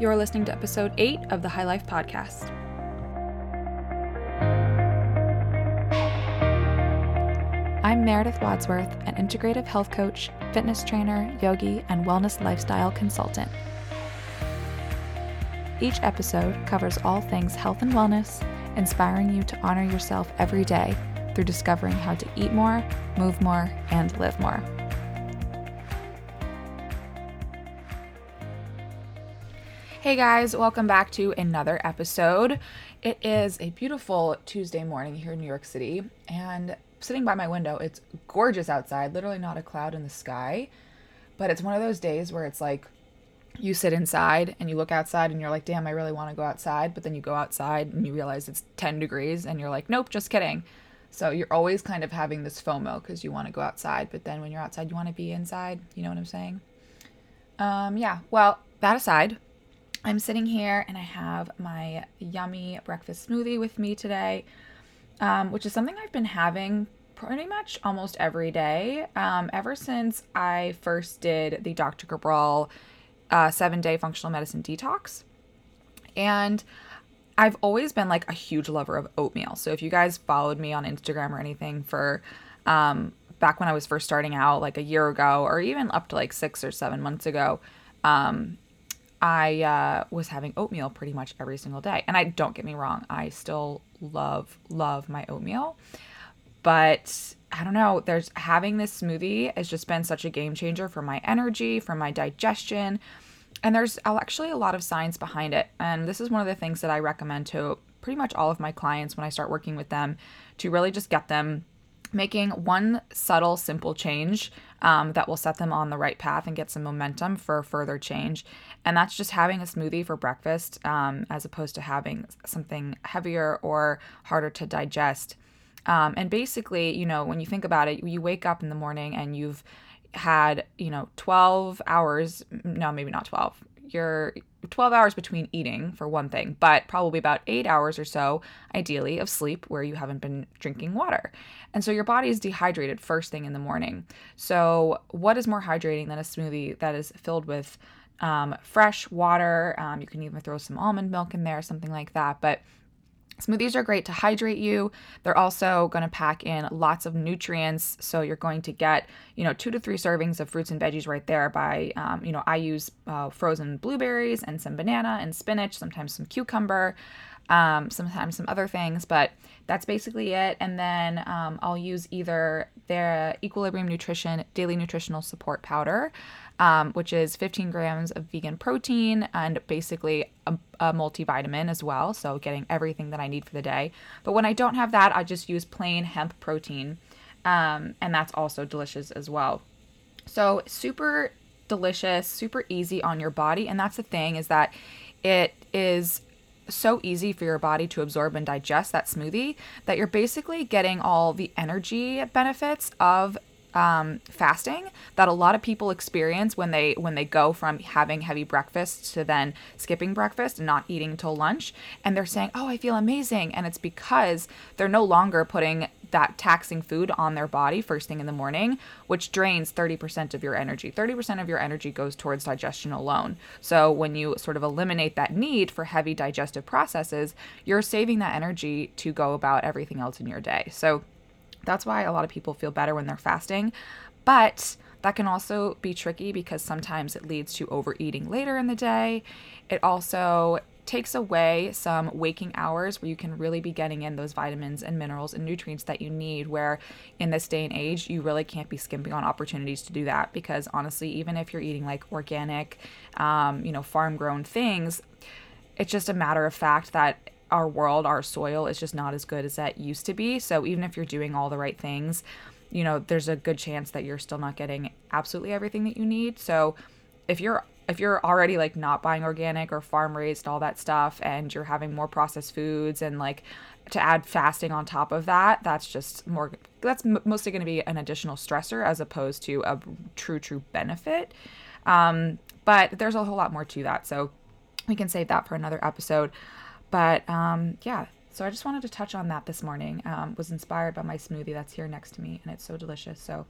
You're listening to episode 8 of the HYE Life Podcast. I'm Meredith Wadsworth, an integrative health coach, fitness trainer, yogi, and wellness lifestyle consultant. Each episode covers all things health and wellness, inspiring you to honor yourself every day through discovering how to eat more, move more, and live more. Hey guys, welcome back to another episode. It is a beautiful Tuesday morning here in New York City, and sitting by my window, it's gorgeous outside, literally not a cloud in the sky. But it's one of those days where it's like you sit inside and you look outside and you're like, damn, I really want to go outside. But then you go outside and you realize it's 10 degrees and you're like, nope, just kidding. So you're always kind of having this FOMO because you want to go outside. But then when you're outside, you want to be inside. You know what I'm saying? Um, yeah, well, that aside, I'm sitting here and I have my yummy breakfast smoothie with me today, um, which is something I've been having pretty much almost every day um, ever since I first did the Dr. Cabral uh, seven day functional medicine detox. And I've always been like a huge lover of oatmeal. So if you guys followed me on Instagram or anything for um, back when I was first starting out, like a year ago, or even up to like six or seven months ago, um, I uh, was having oatmeal pretty much every single day. And I don't get me wrong, I still love, love my oatmeal. But I don't know, there's having this smoothie has just been such a game changer for my energy, for my digestion. And there's actually a lot of science behind it. And this is one of the things that I recommend to pretty much all of my clients when I start working with them to really just get them making one subtle, simple change um, that will set them on the right path and get some momentum for further change. And that's just having a smoothie for breakfast um, as opposed to having something heavier or harder to digest. Um, and basically, you know, when you think about it, you wake up in the morning and you've had, you know, 12 hours, no, maybe not 12, you're 12 hours between eating for one thing, but probably about eight hours or so, ideally, of sleep where you haven't been drinking water. And so your body is dehydrated first thing in the morning. So, what is more hydrating than a smoothie that is filled with um, fresh water? Um, you can even throw some almond milk in there, something like that. But Smoothies are great to hydrate you. They're also going to pack in lots of nutrients. So you're going to get, you know, two to three servings of fruits and veggies right there by, um, you know, I use uh, frozen blueberries and some banana and spinach, sometimes some cucumber, um, sometimes some other things, but that's basically it. And then um, I'll use either their Equilibrium Nutrition Daily Nutritional Support Powder um, which is 15 grams of vegan protein and basically a, a, multivitamin as well. So, getting everything that I need for the day. But when I don't have that, I just use plain hemp protein, um, and that's also delicious as well. So, super delicious, super easy on your body. And that's the thing is that it is so easy for your body to absorb and digest that smoothie that you're basically getting all the energy benefits of um, fasting that a lot of people experience when they when they go from having heavy breakfast to then skipping breakfast and not eating until lunch. And they're saying oh i feel amazing. And it's because they're no longer putting that taxing food on their body first thing in the morning which drains 30% of your energy. 30% of your energy goes towards digestion alone. So when you sort of eliminate that need for heavy digestive processes you're saving that energy to go about everything else in your day. So that's why a lot of people feel better when they're fasting. But that can also be tricky because sometimes it leads to overeating later in the day. It also takes away some waking hours where you can really be getting in those vitamins and minerals and nutrients that you need where in this day and age you really can't be skimping on opportunities to do that because honestly even if you're eating like organic um, you know farm grown things it's just a matter of fact that our world, our soil is just not as good as that used to be. So even if you're doing all the right things, you know, there's a good chance that you're still not getting absolutely everything that you need. So if you're if you're already like not buying organic or farm raised all that stuff and you're having more processed foods and like to add fasting on top of that that's just more that's mostly going to be an additional stressor as opposed to a true true benefit um, but there's a whole lot more to that so we can save that for another episode but um, yeah, so I just wanted to touch on that this morning. Um, was inspired by my smoothie that's here next to me, and it's so delicious. So,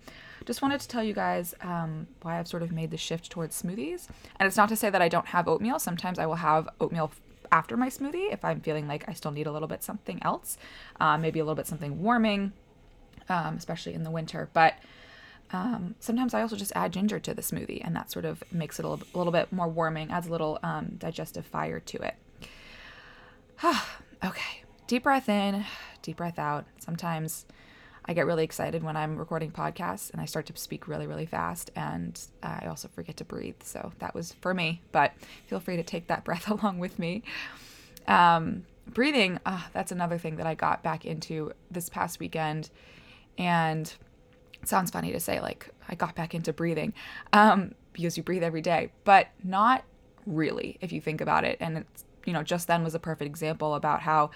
just wanted to tell you guys um, why I've sort of made the shift towards smoothies. And it's not to say that I don't have oatmeal. Sometimes I will have oatmeal after my smoothie if I'm feeling like I still need a little bit something else, uh, maybe a little bit something warming, um, especially in the winter. But um, sometimes I also just add ginger to the smoothie, and that sort of makes it a little, a little bit more warming, adds a little um, digestive fire to it. okay, deep breath in, deep breath out. Sometimes I get really excited when I'm recording podcasts and I start to speak really, really fast, and I also forget to breathe. So that was for me, but feel free to take that breath along with me. Um, breathing, uh, that's another thing that I got back into this past weekend. And sounds funny to say like I got back into breathing um, because you breathe every day, but not really if you think about it. And it's, you know, just then was a perfect example about how,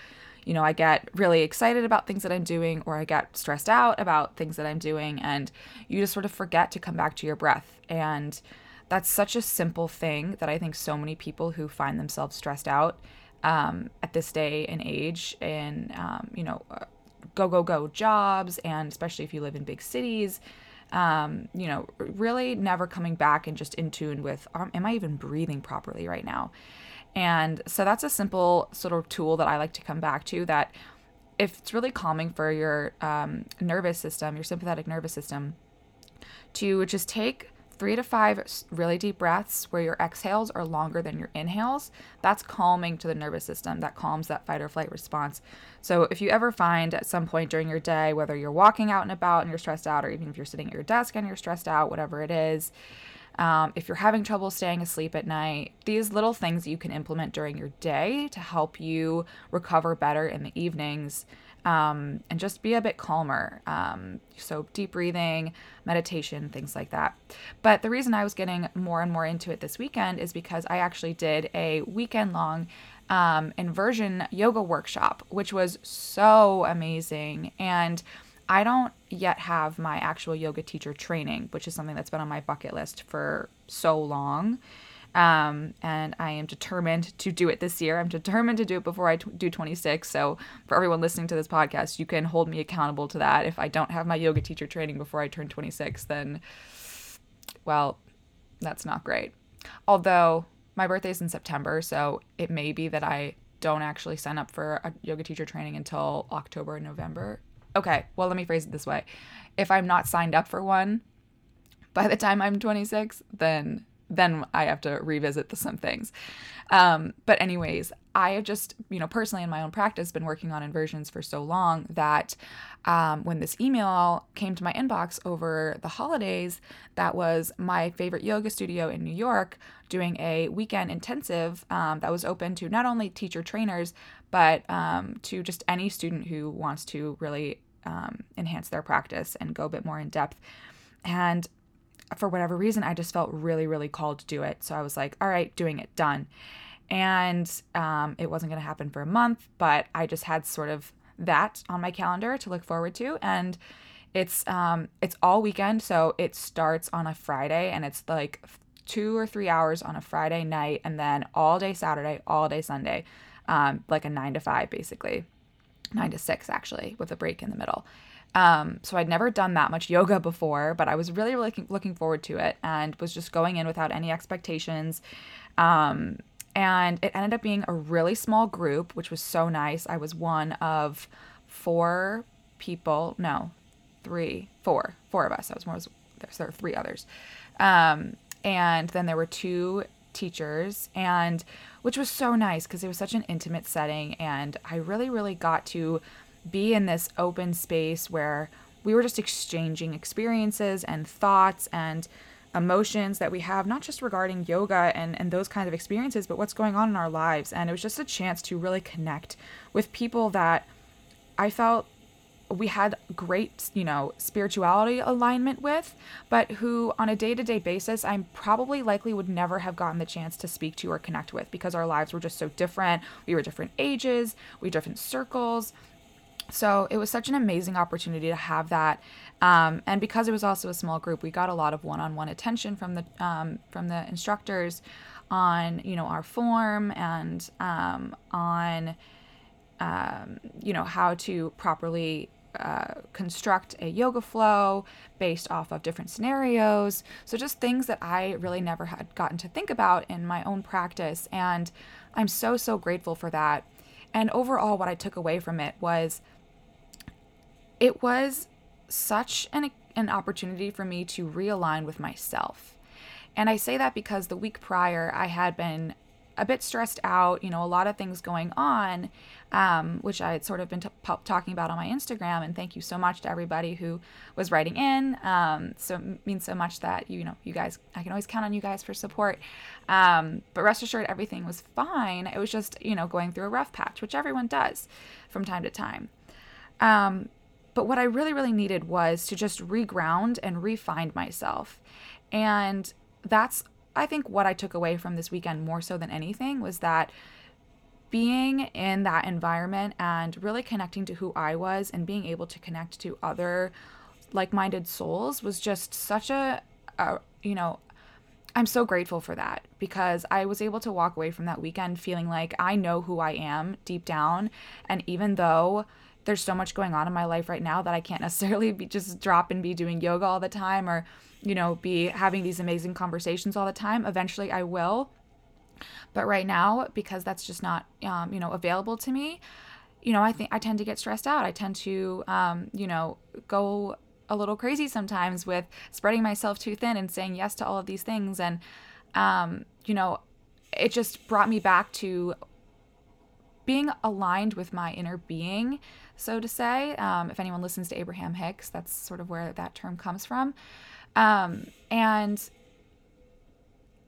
you know, I get really excited about things that I'm doing or I get stressed out about things that I'm doing and you just sort of forget to come back to your breath. And that's such a simple thing that I think so many people who find themselves stressed out um, at this day and age and, um, you know, go go go jobs and especially if you live in big cities um, you know really never coming back and just in tune with um, am i even breathing properly right now and so that's a simple sort of tool that i like to come back to that if it's really calming for your um, nervous system your sympathetic nervous system to just take three to five really deep breaths where your exhales are longer than your inhales. That's calming to the nervous system. That calms that fight or flight response. So, if you ever find at some point during your day, whether you're walking out and about and you're stressed out, or even if you're sitting at your desk and you're stressed out, whatever it is, um, if you're having trouble staying asleep at night, these little things you can implement during your day to help you recover better in the evenings um, and just be a bit calmer. Um, so, deep breathing, meditation, things like that. But the reason I was getting more and more into it this weekend is because I actually did a weekend long um, inversion yoga workshop, which was so amazing. And I don't yet have my actual yoga teacher training, which is something that's been on my bucket list for so long. Um, and I am determined to do it this year. I'm determined to do it before I t- do 26. So, for everyone listening to this podcast, you can hold me accountable to that. If I don't have my yoga teacher training before I turn 26, then, well, that's not great. Although my birthday is in September, so it may be that I don't actually sign up for a yoga teacher training until October and November. Okay, well, let me phrase it this way. If I'm not signed up for one by the time I'm 26, then then I have to revisit the, some things. Um, but anyways, I have just, you know, personally in my own practice been working on inversions for so long that um, when this email came to my inbox over the holidays, that was my favorite yoga studio in New York doing a weekend intensive um, that was open to not only teacher trainers, but um, to just any student who wants to really um, enhance their practice and go a bit more in depth. And for whatever reason, I just felt really, really called to do it. So I was like, all right, doing it, done. And um, it wasn't going to happen for a month, but I just had sort of that on my calendar to look forward to. And it's um, it's all weekend, so it starts on a Friday, and it's like two or three hours on a Friday night, and then all day Saturday, all day Sunday, um, like a nine to five, basically, nine to six actually, with a break in the middle. Um, so I'd never done that much yoga before, but I was really, really looking forward to it and was just going in without any expectations. Um, and it ended up being a really small group, which was so nice. I was one of four people, no, three, four, four of us. I was more, there were three others. Um, and then there were two teachers and which was so nice because it was such an intimate setting and I really really got to be in this open space where we were just exchanging experiences and thoughts and emotions that we have, not just regarding yoga and, and those kinds of experiences, but what's going on in our lives. And it was just a chance to really connect with people that I felt we had great, you know, spirituality alignment with, but who on a day to day basis, I'm probably likely would never have gotten the chance to speak to or connect with because our lives were just so different. We were different ages, we different circles, so it was such an amazing opportunity to have that um, and because it was also a small group we got a lot of one-on-one attention from the um, from the instructors on you know our form and um, on um, you know, how to properly uh, construct a yoga flow based off of different scenarios. So, just things that I really never had gotten to think about in my own practice. And I'm so, so grateful for that. And overall, what I took away from it was it was such an, an opportunity for me to realign with myself. And I say that because the week prior, I had been a bit stressed out, you know, a lot of things going on, um, which I had sort of been t- talking about on my Instagram. And thank you so much to everybody who was writing in. Um, so it means so much that, you know, you guys, I can always count on you guys for support. Um, but rest assured, everything was fine. It was just, you know, going through a rough patch, which everyone does from time to time. Um, but what I really, really needed was to just reground and refind myself. And that's I think what I took away from this weekend more so than anything was that being in that environment and really connecting to who I was and being able to connect to other like-minded souls was just such a, a you know I'm so grateful for that because I was able to walk away from that weekend feeling like I know who I am deep down and even though there's so much going on in my life right now that I can't necessarily be just drop and be doing yoga all the time or you know, be having these amazing conversations all the time. Eventually, I will. But right now, because that's just not, um, you know, available to me, you know, I think I tend to get stressed out. I tend to, um, you know, go a little crazy sometimes with spreading myself too thin and saying yes to all of these things. And, um, you know, it just brought me back to being aligned with my inner being, so to say. Um, if anyone listens to Abraham Hicks, that's sort of where that term comes from. Um, and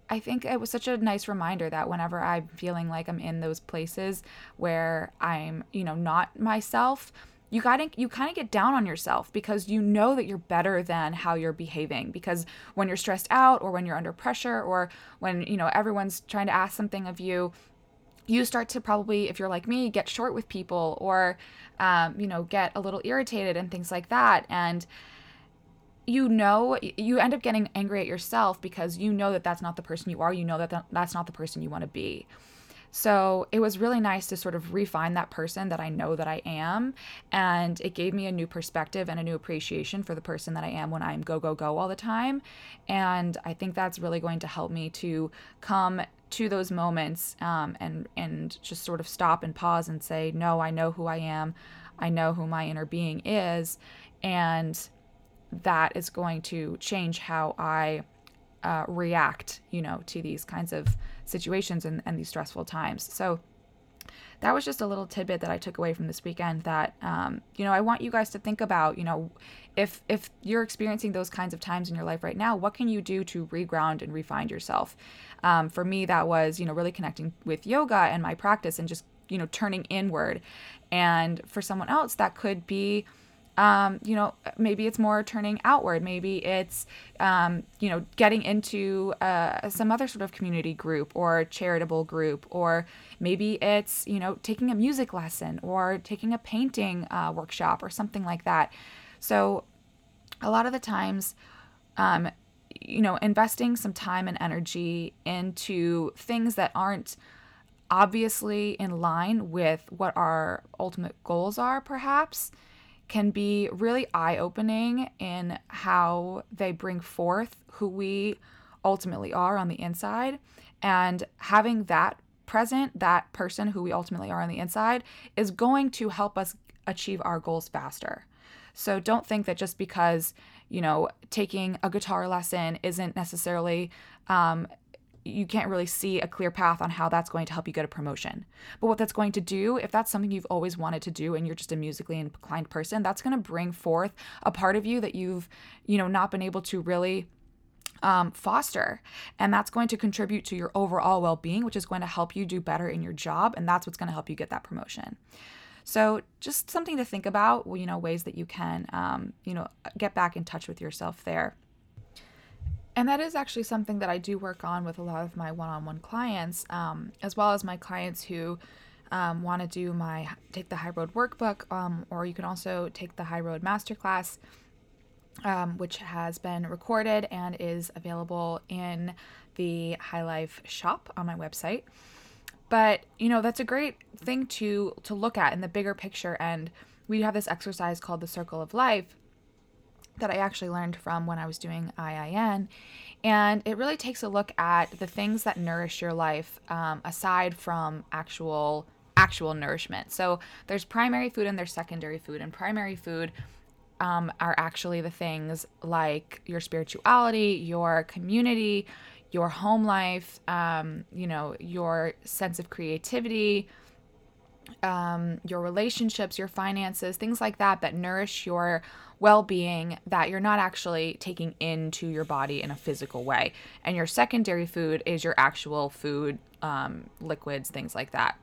I think it was such a nice reminder that whenever I'm feeling like I'm in those places where I'm, you know, not myself, you got to you kind of get down on yourself because you know that you're better than how you're behaving because when you're stressed out or when you're under pressure or when, you know, everyone's trying to ask something of you, you start to probably, if you're like me, get short with people or, um, you know, get a little irritated and things like that. And you know you end up getting angry at yourself because you know that that's not the person you are you know that that's not the person you want to be so it was really nice to sort of refine that person that I know that I am. And it gave me a new perspective and a new appreciation for the person that I am when I'm go, go, go all the time. And I think that's really going to help me to come to those moments um, and, and just sort of stop and pause and say, no, I know who I am. I know who my inner being is. And that is going to change how I uh, react, you know, to these kinds of situations and, and these stressful times. So that was just a little tidbit that I took away from this weekend that, um, you know, I want you guys to think about, you know, if, if you're experiencing those kinds of times in your life right now, what can you do to reground and refine yourself? Um, for me, that was, you know, really connecting with yoga and my practice and just, you know, turning inward. And for someone else, that could be, um, you know, maybe it's more turning outward. Maybe it's, um, you know, getting into uh, some other sort of community group or charitable group, or maybe it's, you know, taking a music lesson or taking a painting uh, workshop or something like that. So, a lot of the times, um, you know, investing some time and energy into things that aren't obviously in line with what our ultimate goals are, perhaps can be really eye opening in how they bring forth who we ultimately are on the inside. And having that present, that person who we ultimately are on the inside, is going to help us achieve our goals faster. So don't think that just because, you know, taking a guitar lesson isn't necessarily um, you can't really see a clear path on how that's going to help you get a promotion. But what that's going to do, if that's something you've always wanted to do and you're just a musically inclined person, that's going to bring forth a part of you that you've, you know, not been able to really um, foster. And that's going to contribute to your overall well being, which is going to help you do better in your job. And that's what's going to help you get that promotion. So, just something to think about, you know, ways that you can, um, you know, get back in touch with yourself there. And that is actually something that I do work on with a lot of my one on one clients, um, as well as my clients who um, want to do my take the HYE Road workbook, um, or you can also take the HYE Road masterclass, um, which has been recorded and is available in the HYE Life shop on my website. But, you know, that's a great thing to to look at in the bigger picture and we have this exercise called the circle of life that I actually learned from when I was doing IIN. And it really takes a look at the things that nourish your life um, aside from actual actual nourishment. So there's primary food and there's secondary food. And primary food um, are actually the things like your spirituality, your community, your home life, um, you know, your sense of creativity, um, your relationships, your finances, things like that, that nourish your well being that you're not actually taking into your body in a physical way. And your secondary food is your actual food, um, liquids, things like that.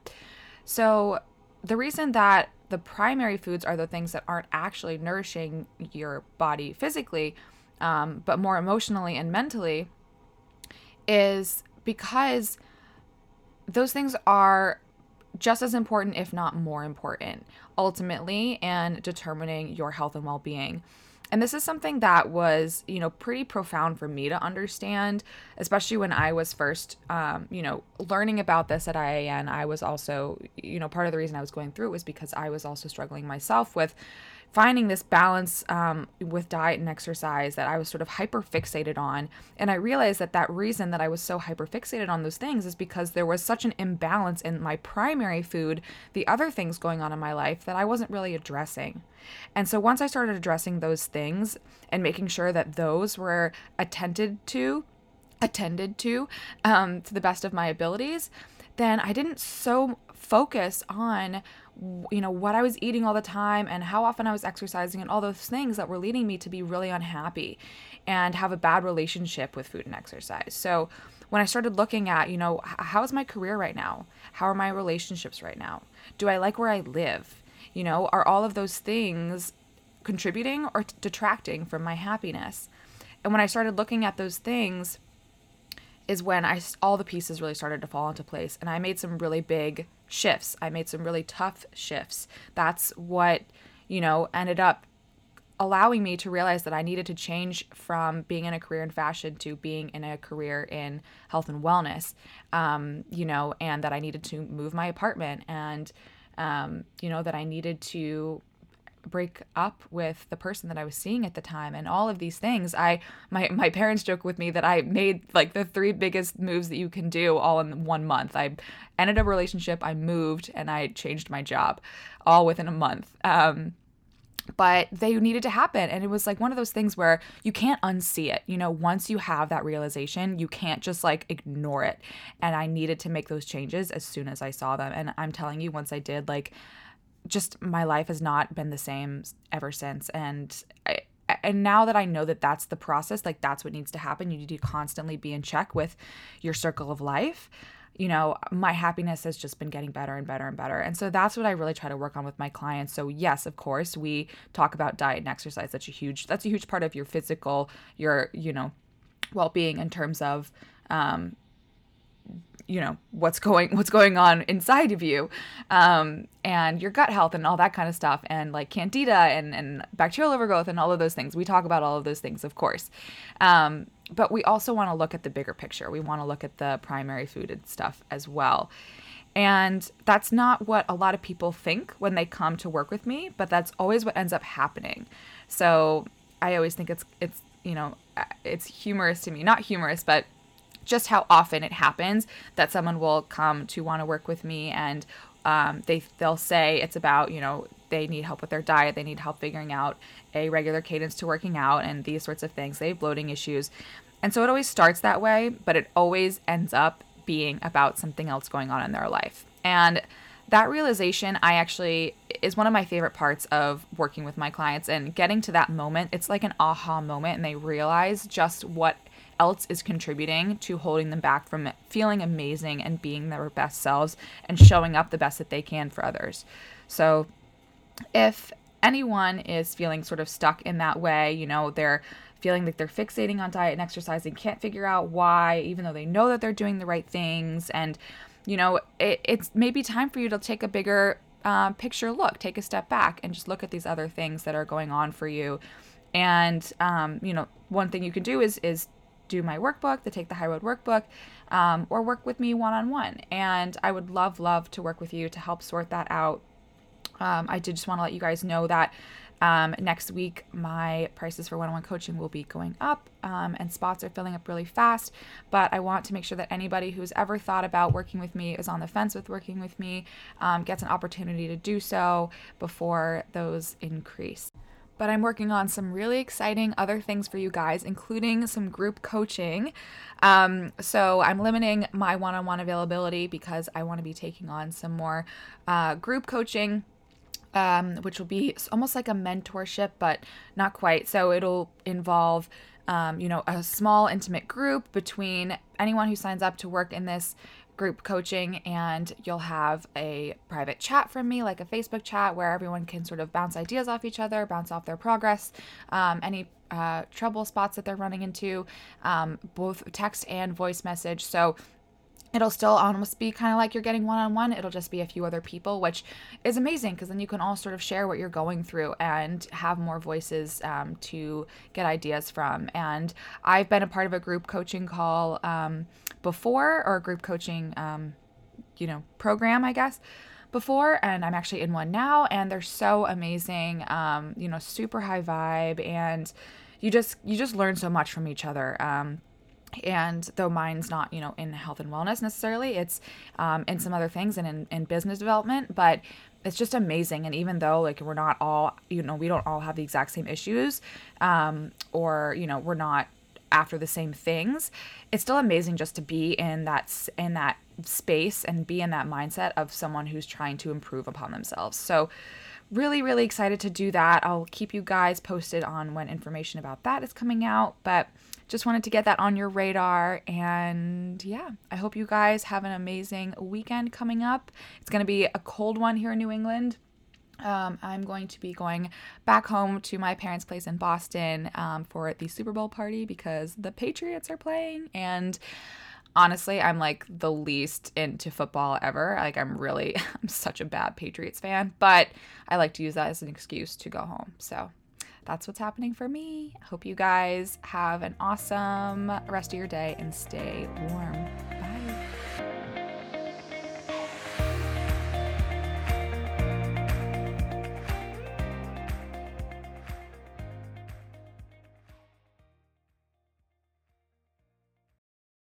So, the reason that the primary foods are the things that aren't actually nourishing your body physically, um, but more emotionally and mentally, is because those things are just as important, if not more important, ultimately, and determining your health and well being. And this is something that was, you know, pretty profound for me to understand, especially when I was first, um, you know, learning about this at IIN. I was also, you know, part of the reason I was going through it was because I was also struggling myself with finding this balance um, with diet and exercise that I was sort of hyper fixated on. And I realized that that reason that I was so hyper fixated on those things is because there was such an imbalance in my primary food, the other things going on in my life that I wasn't really addressing. And so once I started addressing those things and making sure that those were attended to, attended to, um, to the best of my abilities, then I didn't so focus on you know what I was eating all the time and how often I was exercising and all those things that were leading me to be really unhappy and have a bad relationship with food and exercise. So when I started looking at, you know, how is my career right now? How are my relationships right now? Do I like where I live? You know, are all of those things contributing or detracting from my happiness? And when I started looking at those things, is when I all the pieces really started to fall into place and I made some really big shifts. I made some really tough shifts. That's what, you know, ended up allowing me to realize that I needed to change from being in a career in fashion to being in a career in health and wellness, um, you know, and that I needed to move my apartment and, um, you know, that I needed to break up with the person that I was seeing at the time and all of these things. I my my parents joke with me that I made like the three biggest moves that you can do all in one month. I ended a relationship, I moved, and I changed my job all within a month. Um, but they needed to happen and it was like one of those things where you can't unsee it you know once you have that realization you can't just like ignore it and i needed to make those changes as soon as i saw them and i'm telling you once i did like just my life has not been the same ever since and I, and now that I know that that's the process, like that's what needs to happen, you need to constantly be in check with your circle of life. You know, my happiness has just been getting better and better and better. And so that's what I really try to work on with my clients. So yes, of course, we talk about diet and exercise. That's a huge that's a huge part of your physical, your, you know, well-being in terms of um, you know what's going what's going on inside of you um, and your gut health and all that kind of stuff and like candida and, and bacterial overgrowth and all of those things. We talk about all of those things of course. Um, but we also want to look at the bigger picture. We want to look at the primary food and stuff as well. And that's not what a lot of people think when they come to work with me but that's always what ends up happening. So i always think it's it's you know it's humorous to me. Not humorous but just how often it happens that someone will come to want to work with me and um, they they'll say it's about you know they need help with their diet they need help figuring out a regular cadence to working out and these sorts of things. They have bloating issues. And so it always starts that way but it always ends up being about something else going on in their life. And that realization i actually is one of my favorite parts of working with my clients and getting to that moment. It's like an aha moment and they realize just what else is contributing to holding them back from feeling amazing and being their best selves and showing up the best that they can for others. So, if anyone is feeling sort of stuck in that way, you know, they're feeling like they're fixating on diet and exercise and can't figure out why, even though they know that they're doing the right things. And, you know, it, it's maybe time for you to take a bigger uh, picture look, take a step back, and just look at these other things that are going on for you. And, um, you know, one thing you can do is is do my workbook, to take the HYE Road workbook, um, or work with me one on one. And I would love, love to work with you to help sort that out. Um, I did just want to let you guys know that um, next week, my prices for one on one coaching will be going up um, and spots are filling up really fast. But I want to make sure that anybody who's ever thought about working with me, is on the fence with working with me, um, gets an opportunity to do so before those increase but I'm working on some really exciting other things for you guys, including some group coaching. Um, so I'm limiting my one on one availability because I want to be taking on some more uh, group coaching. Um, which will be almost like a mentorship, but not quite. So it'll involve, um, you know, a small intimate group between anyone who signs up to work in this group coaching and you'll have a private chat from me like a facebook chat where everyone can sort of bounce ideas off each other bounce off their progress um, any uh, trouble spots that they're running into um, both text and voice message. So it'll still almost be kind of like you're getting one on one. It'll just be a few other people, which is amazing because then you can all sort of share what you're going through and have more voices um, to get ideas from. And I've been a part of a group coaching call um, before, or a group coaching, um, you know, program, I guess. Before, and I'm actually in one now, and they're so amazing. Um, you know, super high vibe, and you just you just learn so much from each other. Um, and though mine's not you know in health and wellness necessarily it's um, in some other things and in, in business development but it's just amazing. And even though like we're not all you know we don't all have the exact same issues um, or you know we're not after the same things it's still amazing just to be in that in that space and be in that mindset of someone who's trying to improve upon themselves. So really really excited to do that. I'll keep you guys posted on when information about that is coming out but just wanted to get that on your radar. And yeah, I hope you guys have an amazing weekend coming up. It's going to be a cold one here in New England. Um, I'm going to be going back home to my parents' place in Boston um, for the Super Bowl party because the Patriots are playing. And honestly, I'm like the least into football ever. Like, I'm really, I'm such a bad Patriots fan, but I like to use that as an excuse to go home. So that's what's happening for me. Hope you guys have an awesome rest of your day and stay warm.